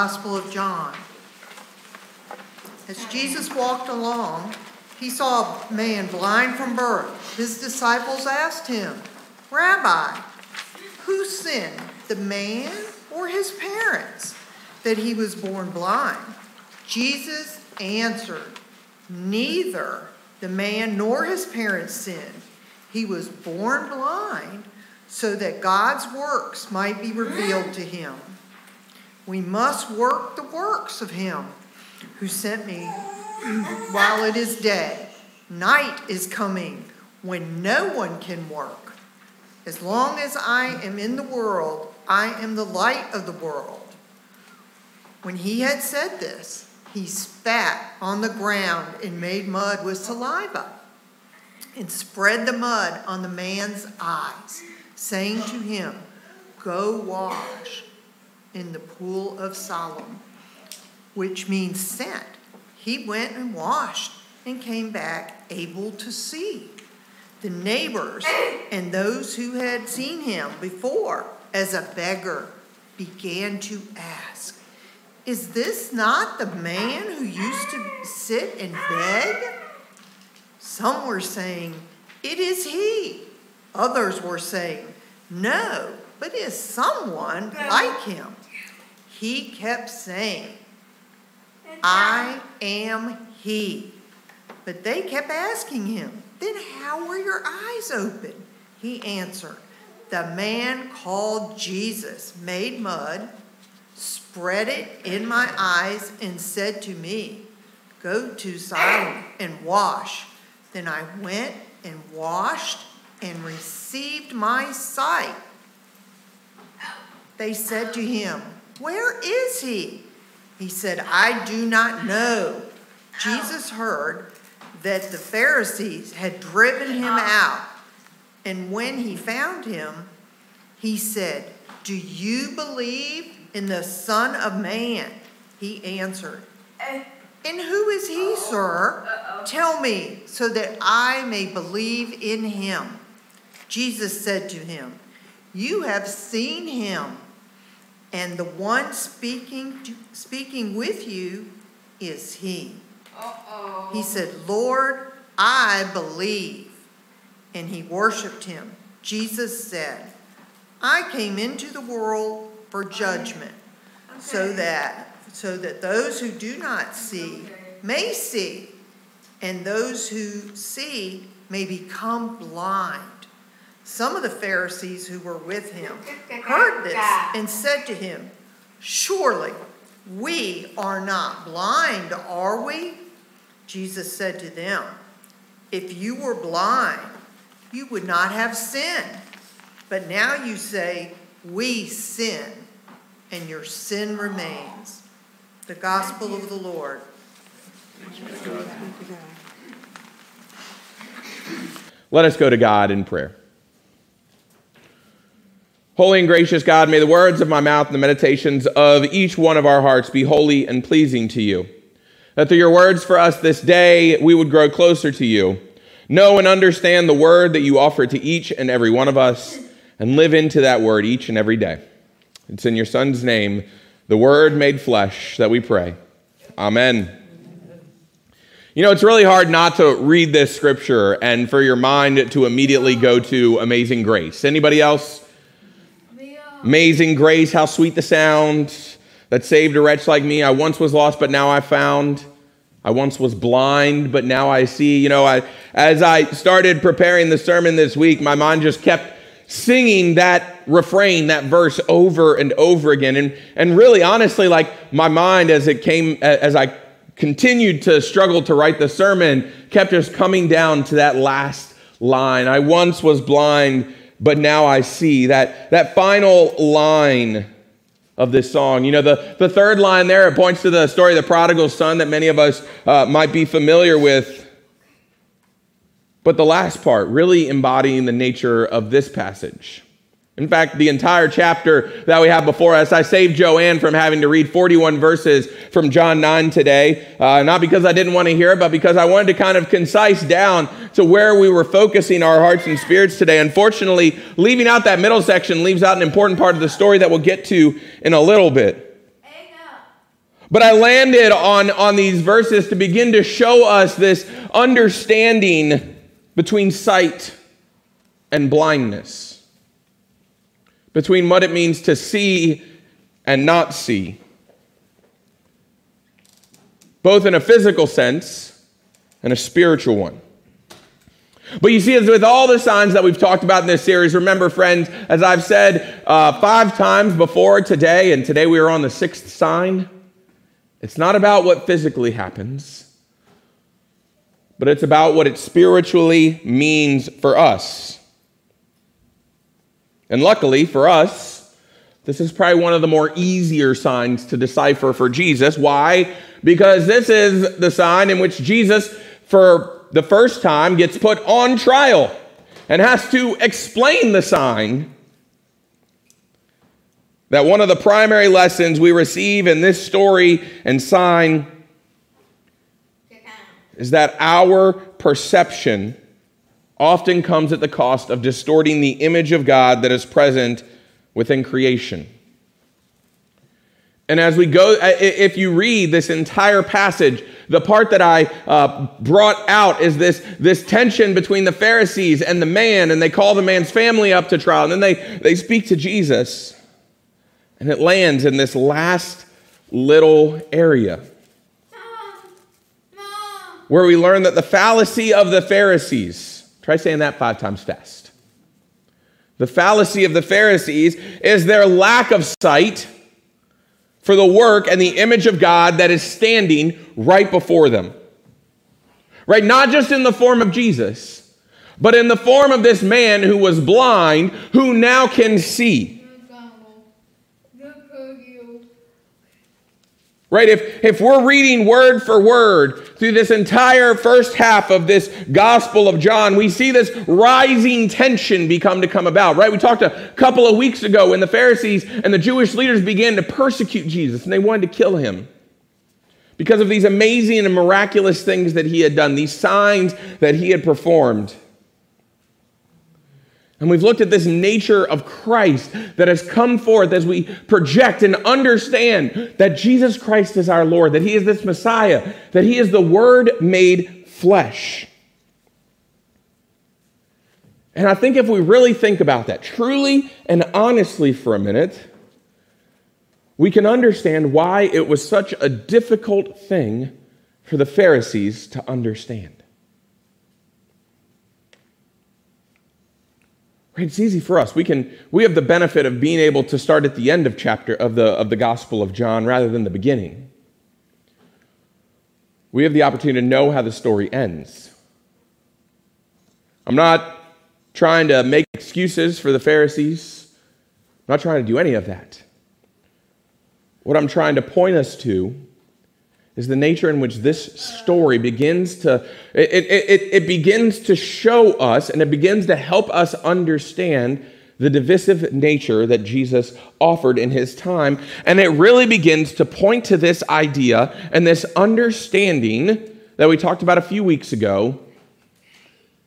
Gospel of John. As Jesus walked along, he saw a man blind from birth. His disciples asked him, Rabbi, who sinned, the man or his parents, that he was born blind? Jesus answered, Neither the man nor his parents sinned. He was born blind so that God's works might be revealed to him. We must work the works of him who sent me while it is day. Night is coming when no one can work. As long as I am in the world, I am the light of the world. When he had said this, he spat on the ground and made mud with saliva and spread the mud on the man's eyes, saying to him, Go wash in the pool of Siloam, which means sent. He went and washed and came back able to see. The neighbors and those who had seen him before as a beggar began to ask, Is this not the man who used to sit and beg? Some were saying, It is he. Others were saying, No, but is someone like him. He kept saying, I am he. But they kept asking him, Then how were your eyes open? He answered, The man called Jesus made mud, spread it in my eyes, and said to me, Go to Siloam and wash. Then I went and washed and received my sight. They said to him, Where is he? He said, I do not know. Jesus heard that the Pharisees had driven him ah. out. And when he found him, he said, Do you believe in the Son of Man? He answered, eh. And who is he, oh, sir? Tell me, so that I may believe in him. Jesus said to him, You have seen him and the one speaking to, speaking with you is he. Uh-oh. He said, "Lord, I believe." And he worshiped him. Jesus said, "I came into the world for judgment, okay. so that so that those who do not see okay. may see, and those who see may become blind." Some of the Pharisees who were with him heard this and said to him, Surely we are not blind, are we? Jesus said to them, If you were blind, you would not have sinned. But now you say, We sin, and your sin remains. The gospel of the Lord. Let us go to God in prayer. Holy and gracious God, may the words of my mouth and the meditations of each one of our hearts be holy and pleasing to you. That through your words for us this day, we would grow closer to you, know and understand the word that you offer to each and every one of us, and live into that word each and every day. It's in your Son's name, the Word made flesh, that we pray. Amen. You know, it's really hard not to read this scripture and for your mind to immediately go to amazing grace. Anybody else? Amazing grace, how sweet the sound that saved a wretch like me. I once was lost, but now I found. I once was blind, but now I see. You know, I, as I started preparing the sermon this week, my mind just kept singing that refrain, that verse over and over again. And, and really, honestly, like my mind as it came, as I continued to struggle to write the sermon, kept just coming down to that last line. I once was blind, but now I see. That, that final line of this song. You know, the, the third line there, it points to the story of the prodigal son that many of us uh, might be familiar with. But the last part, really embodying the nature of this passage. In fact, the entire chapter that we have before us, I saved Joanne from having to read 41 verses from John 9 today. Uh, not because I didn't want to hear it, but because I wanted to kind of concise down to where we were focusing our hearts and spirits today. Unfortunately, leaving out that middle section leaves out an important part of the story that we'll get to in a little bit. But I landed on, on these verses to begin to show us this understanding between sight and blindness between what it means to see and not see, both in a physical sense and a spiritual one. But you see, as with all the signs that we've talked about in this series, remember, friends, as I've said uh, five times before today, and today we are on the sixth sign, it's not about what physically happens, but it's about what it spiritually means for us. And luckily for us, this is probably one of the more easier signs to decipher for Jesus. Why? Because this is the sign in which Jesus, for the first time, gets put on trial and has to explain the sign. That one of the primary lessons we receive in this story and sign is that our perception often comes at the cost of distorting the image of God that is present within creation. And as we go, if you read this entire passage, the part that I uh, brought out is this, this tension between the Pharisees and the man, and they call the man's family up to trial, and then they, they speak to Jesus. And it lands in this last little area where we learn that the fallacy of the Pharisees Try saying that five times fast. The fallacy of the Pharisees is their lack of sight for the work and the image of God that is standing right before them. Right? Not just in the form of Jesus, but in the form of this man who was blind, who now can see. Right? If, if we're reading word for word through this entire first half of this Gospel of John, we see this rising tension become to come about, right? We talked a couple of weeks ago when the Pharisees and the Jewish leaders began to persecute Jesus and they wanted to kill him because of these amazing and miraculous things that he had done, these signs that he had performed. And we've looked at this nature of Christ that has come forth as we project and understand that Jesus Christ is our Lord, that He is this Messiah, that He is the Word made flesh. And I think if we really think about that truly and honestly for a minute, we can understand why it was such a difficult thing for the Pharisees to understand. Right? It's easy for us. We can we have the benefit of being able to start at the end of chapter of the of the Gospel of John rather than the beginning. We have the opportunity to know how the story ends. I'm not trying to make excuses for the Pharisees. I'm not trying to do any of that. What I'm trying to point us to is the nature in which this story begins to it, it, it, begins to show us and it begins to help us understand the divisive nature that jesus offered in his time. And it really begins to point to this idea and this understanding that we talked about a few weeks ago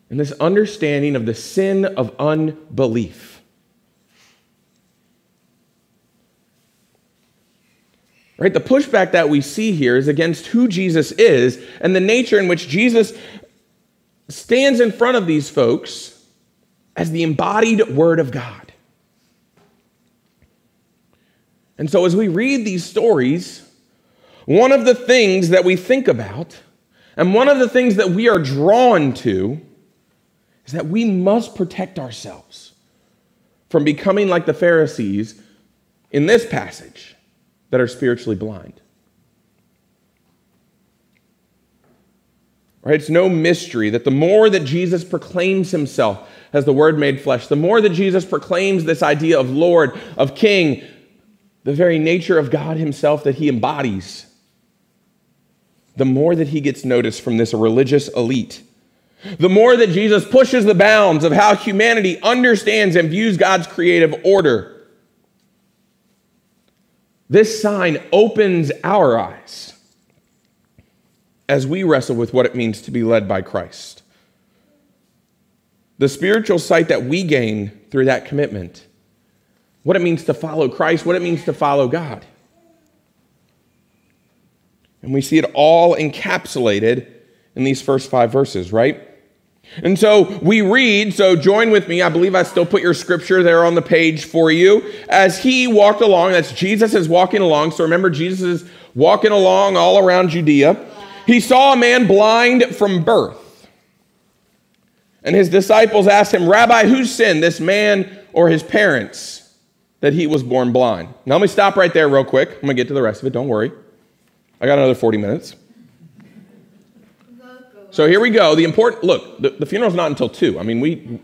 and this understanding of the sin of unbelief Right? The pushback that we see here is against who Jesus is and the nature in which Jesus stands in front of these folks as the embodied Word of God. And so, as we read these stories, one of the things that we think about, and one of the things that we are drawn to, is that we must protect ourselves from becoming like the Pharisees in this passage that are spiritually blind. Right? It's no mystery that the more that Jesus proclaims himself as the Word made flesh, the more that Jesus proclaims this idea of Lord, of King, the very nature of God himself that he embodies, the more that he gets noticed from this religious elite. The more that Jesus pushes the bounds of how humanity understands and views God's creative order. This sign opens our eyes as we wrestle with what it means to be led by Christ. The spiritual sight that we gain through that commitment, what it means to follow Christ, what it means to follow God. And we see it all encapsulated in these first five verses, right? And so we read, so join with me. I believe I still put your scripture there on the page for you. As he walked along, that's Jesus is walking along. So remember, Jesus is walking along all around Judea he saw a man blind from birth. And his disciples asked him, Rabbi, who sinned, this man or his parents, that he was born blind? Now, let me stop right there, real quick. I'm going to get to the rest of it. Don't worry. I got another 40 minutes. So here we go. The important look, the, the funeral's not until 2. I mean, we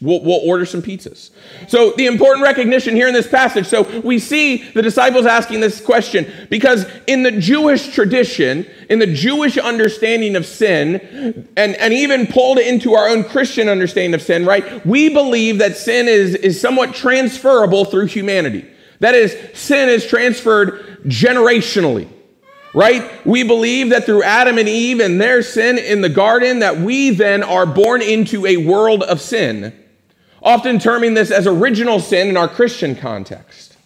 We'll, we'll, order some pizzas. So, the important recognition here in this passage. So, we see the disciples asking this question because in the Jewish tradition, in the Jewish understanding of sin, and, and even pulled into our own Christian understanding of sin, right? We believe that sin is, is somewhat transferable through humanity. That is, sin is transferred generationally right? We believe that through Adam and Eve and their sin in the garden, that we then are born into a world of sin, often terming this as original sin in our Christian context.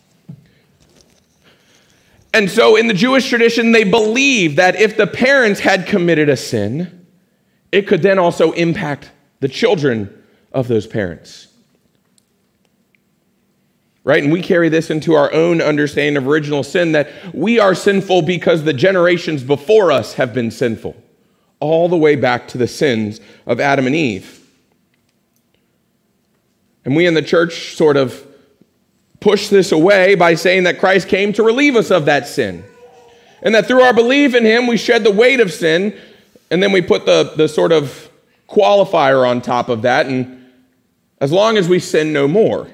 And so in the Jewish tradition, they believe that if the parents had committed a sin, it could then also impact the children of those parents right? And we carry this into our own understanding of original sin that we are sinful because the generations before us have been sinful, all the way back to the sins of Adam and Eve. And we in the church sort of push this away by saying that Christ came to relieve us of that sin. And that through our belief in him, we shed the weight of sin. And then we put the, the sort of qualifier on top of that. And as long as we sin no more.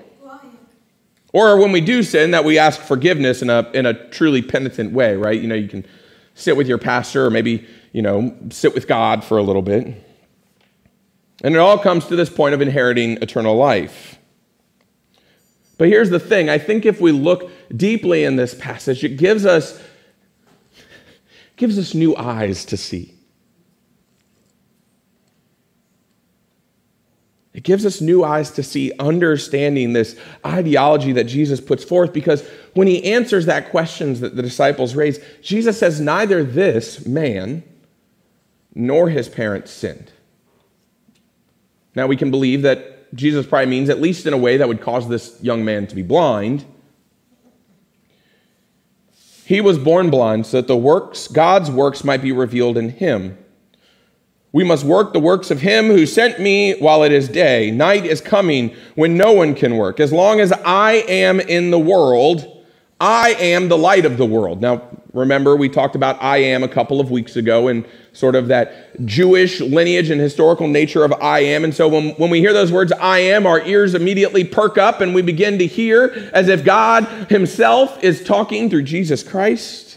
Or when we do sin, that we ask forgiveness in a, in a truly penitent way, right? You know, you can sit with your pastor or maybe, you know, sit with God for a little bit. And it all comes to this point of inheriting eternal life. But here's the thing I think if we look deeply in this passage, it gives us, gives us new eyes to see. It gives us new eyes to see, understanding this ideology that Jesus puts forth, because when he answers that questions that the disciples raise, Jesus says, Neither this man nor his parents sinned. Now, we can believe that Jesus probably means, at least in a way that would cause this young man to be blind. He was born blind so that the works, God's works, might be revealed in him. We must work the works of him who sent me while it is day. Night is coming when no one can work. As long as I am in the world, I am the light of the world. Now, remember, we talked about I am a couple of weeks ago and sort of that Jewish lineage and historical nature of I am. And so when, when we hear those words, I am, our ears immediately perk up and we begin to hear as if God Himself is talking through Jesus Christ.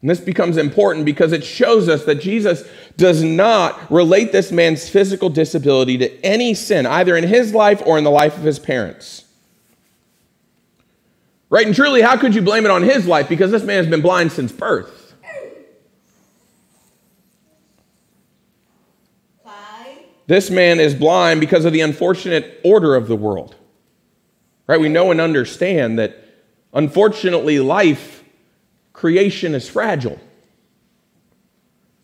And this becomes important because it shows us that Jesus does not relate this man's physical disability to any sin, either in his life or in the life of his parents. Right? And truly, how could you blame it on his life? Because this man has been blind since birth. This man is blind because of the unfortunate order of the world. Right? We know and understand that unfortunately, life creation is fragile.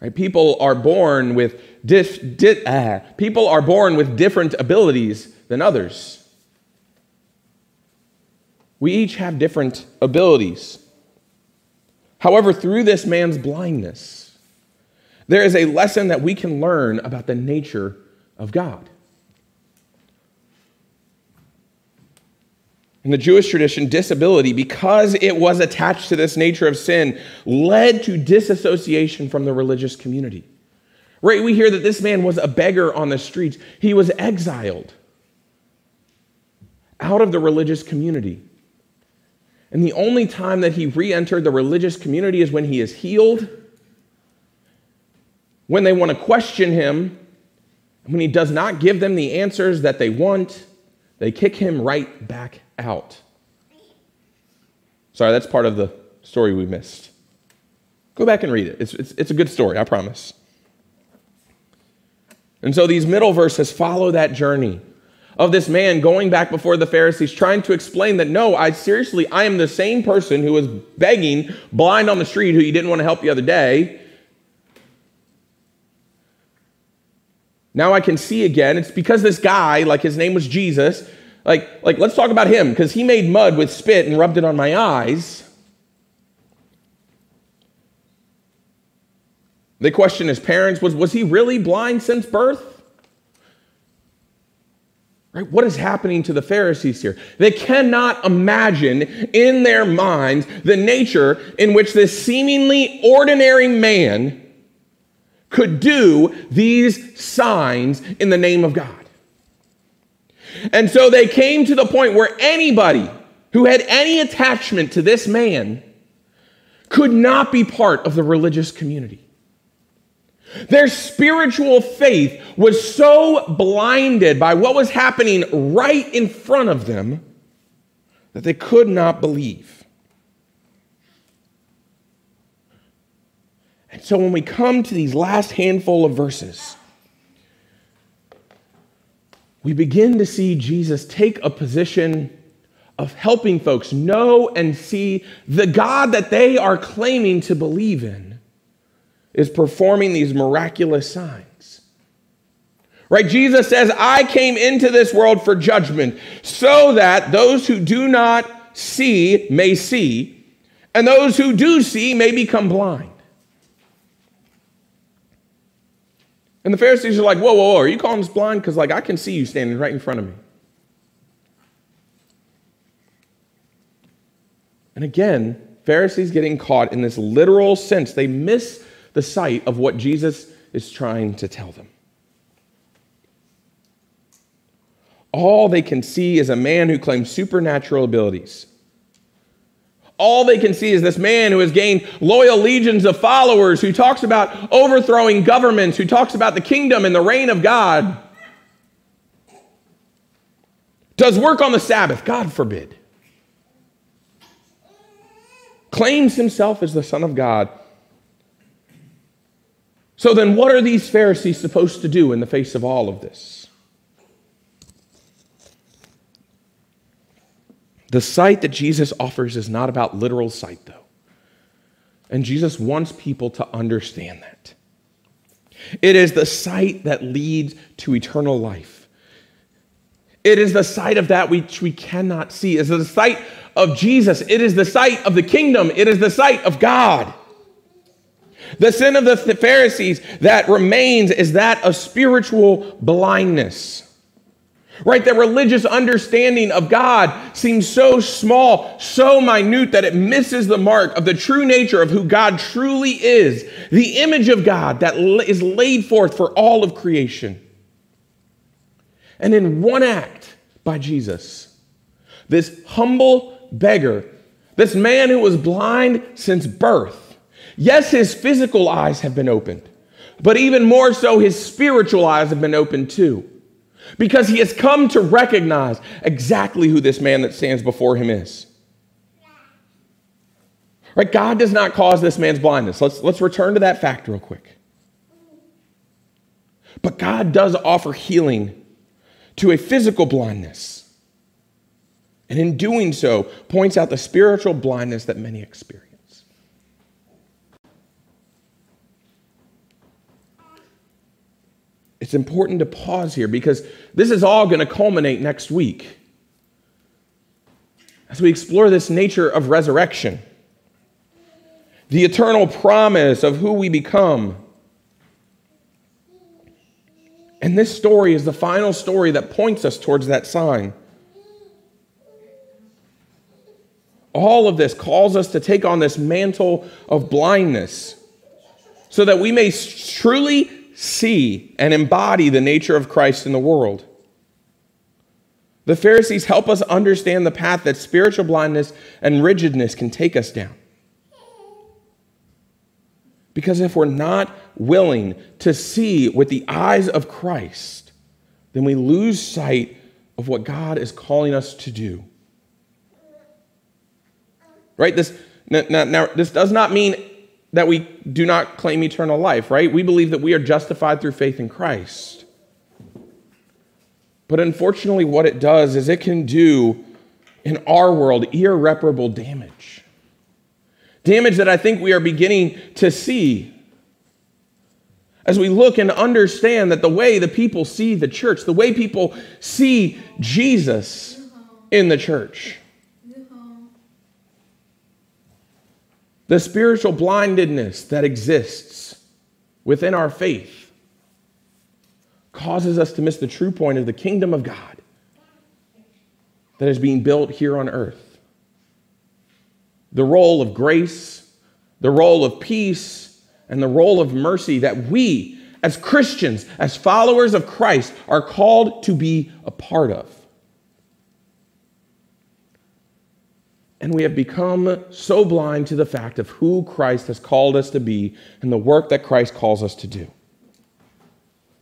Right? People are born with dif, di, uh, people are born with different abilities than others. We each have different abilities. However, through this man's blindness, there is a lesson that we can learn about the nature of God. In the Jewish tradition, disability, because it was attached to this nature of sin, led to disassociation from the religious community. Right? We hear that this man was a beggar on the streets, he was exiled out of the religious community. And the only time that he re entered the religious community is when he is healed, when they want to question him, when he does not give them the answers that they want, they kick him right back out. Sorry, that's part of the story we missed. Go back and read it. It's, it's, it's a good story, I promise. And so these middle verses follow that journey of this man going back before the Pharisees, trying to explain that no, I seriously, I am the same person who was begging blind on the street who you didn't want to help the other day. Now I can see again. It's because this guy, like his name was Jesus, like, like let's talk about him, because he made mud with spit and rubbed it on my eyes. They questioned his parents. Was, was he really blind since birth? Right? What is happening to the Pharisees here? They cannot imagine in their minds the nature in which this seemingly ordinary man could do these signs in the name of God. And so they came to the point where anybody who had any attachment to this man could not be part of the religious community. Their spiritual faith was so blinded by what was happening right in front of them that they could not believe. And so when we come to these last handful of verses, we begin to see Jesus take a position of helping folks know and see the God that they are claiming to believe in is performing these miraculous signs. Right? Jesus says, I came into this world for judgment so that those who do not see may see, and those who do see may become blind. And the Pharisees are like, whoa, whoa, whoa, are you calling us blind? Because, like, I can see you standing right in front of me. And again, Pharisees getting caught in this literal sense. They miss the sight of what Jesus is trying to tell them. All they can see is a man who claims supernatural abilities. All they can see is this man who has gained loyal legions of followers, who talks about overthrowing governments, who talks about the kingdom and the reign of God. Does work on the Sabbath, God forbid. Claims himself as the Son of God so then, what are these Pharisees supposed to do in the face of all of this? The sight that Jesus offers is not about literal sight, though. And Jesus wants people to understand that. It is the sight that leads to eternal life. It is the sight of that which we cannot see. It is the sight of Jesus. It is the sight of the kingdom. It is the sight of God. The sin of the Pharisees that remains is that of spiritual blindness. Right? Their religious understanding of God seems so small, so minute that it misses the mark of the true nature of who God truly is, the image of God that is laid forth for all of creation. And in one act by Jesus, this humble beggar, this man who was blind since birth, Yes, his physical eyes have been opened, but even more so, his spiritual eyes have been opened too. Because he has come to recognize exactly who this man that stands before him is. Right? God does not cause this man's blindness. Let's, let's return to that fact real quick. But God does offer healing to a physical blindness. And in doing so, points out the spiritual blindness that many experience. It's important to pause here because this is all going to culminate next week. as we explore this nature of resurrection, the eternal promise of who we become. And this story is the final story that points us towards that sign. All of this calls us to take on this mantle of blindness so that we may truly see and embody the nature of Christ in the world. The Pharisees help us understand the path that spiritual blindness and rigidness can take us down. Because if we're not willing to see with the eyes of Christ, then we lose sight of what God is calling us to do. Right? This, now, now, this does not mean that we do not claim eternal life, right? We believe that we are justified through faith in Christ. But unfortunately, what it does is it can do in our world irreparable damage. Damage that I think we are beginning to see as we look and understand that the way the people see the church, the way people see Jesus in the church, the spiritual blindedness that exists within our faith causes us to miss the true point of the kingdom of God that is being built here on earth. The role of grace, the role of peace, and the role of mercy that we, as Christians, as followers of Christ, are called to be a part of. And we have become so blind to the fact of who Christ has called us to be and the work that Christ calls us to do.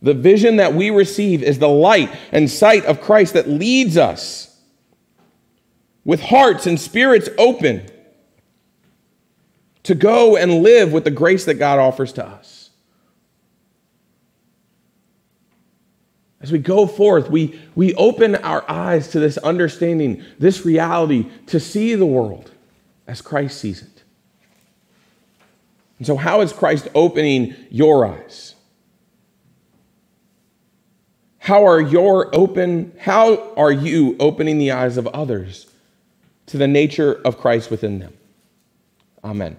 The vision that we receive is the light and sight of Christ that leads us with hearts and spirits open to go and live with the grace that God offers to us. As we go forth, we, we open our eyes to this understanding, this reality, to see the world as Christ sees it. And so, how is Christ opening your eyes? How are your open how are you opening the eyes of others to the nature of Christ within them? Amen.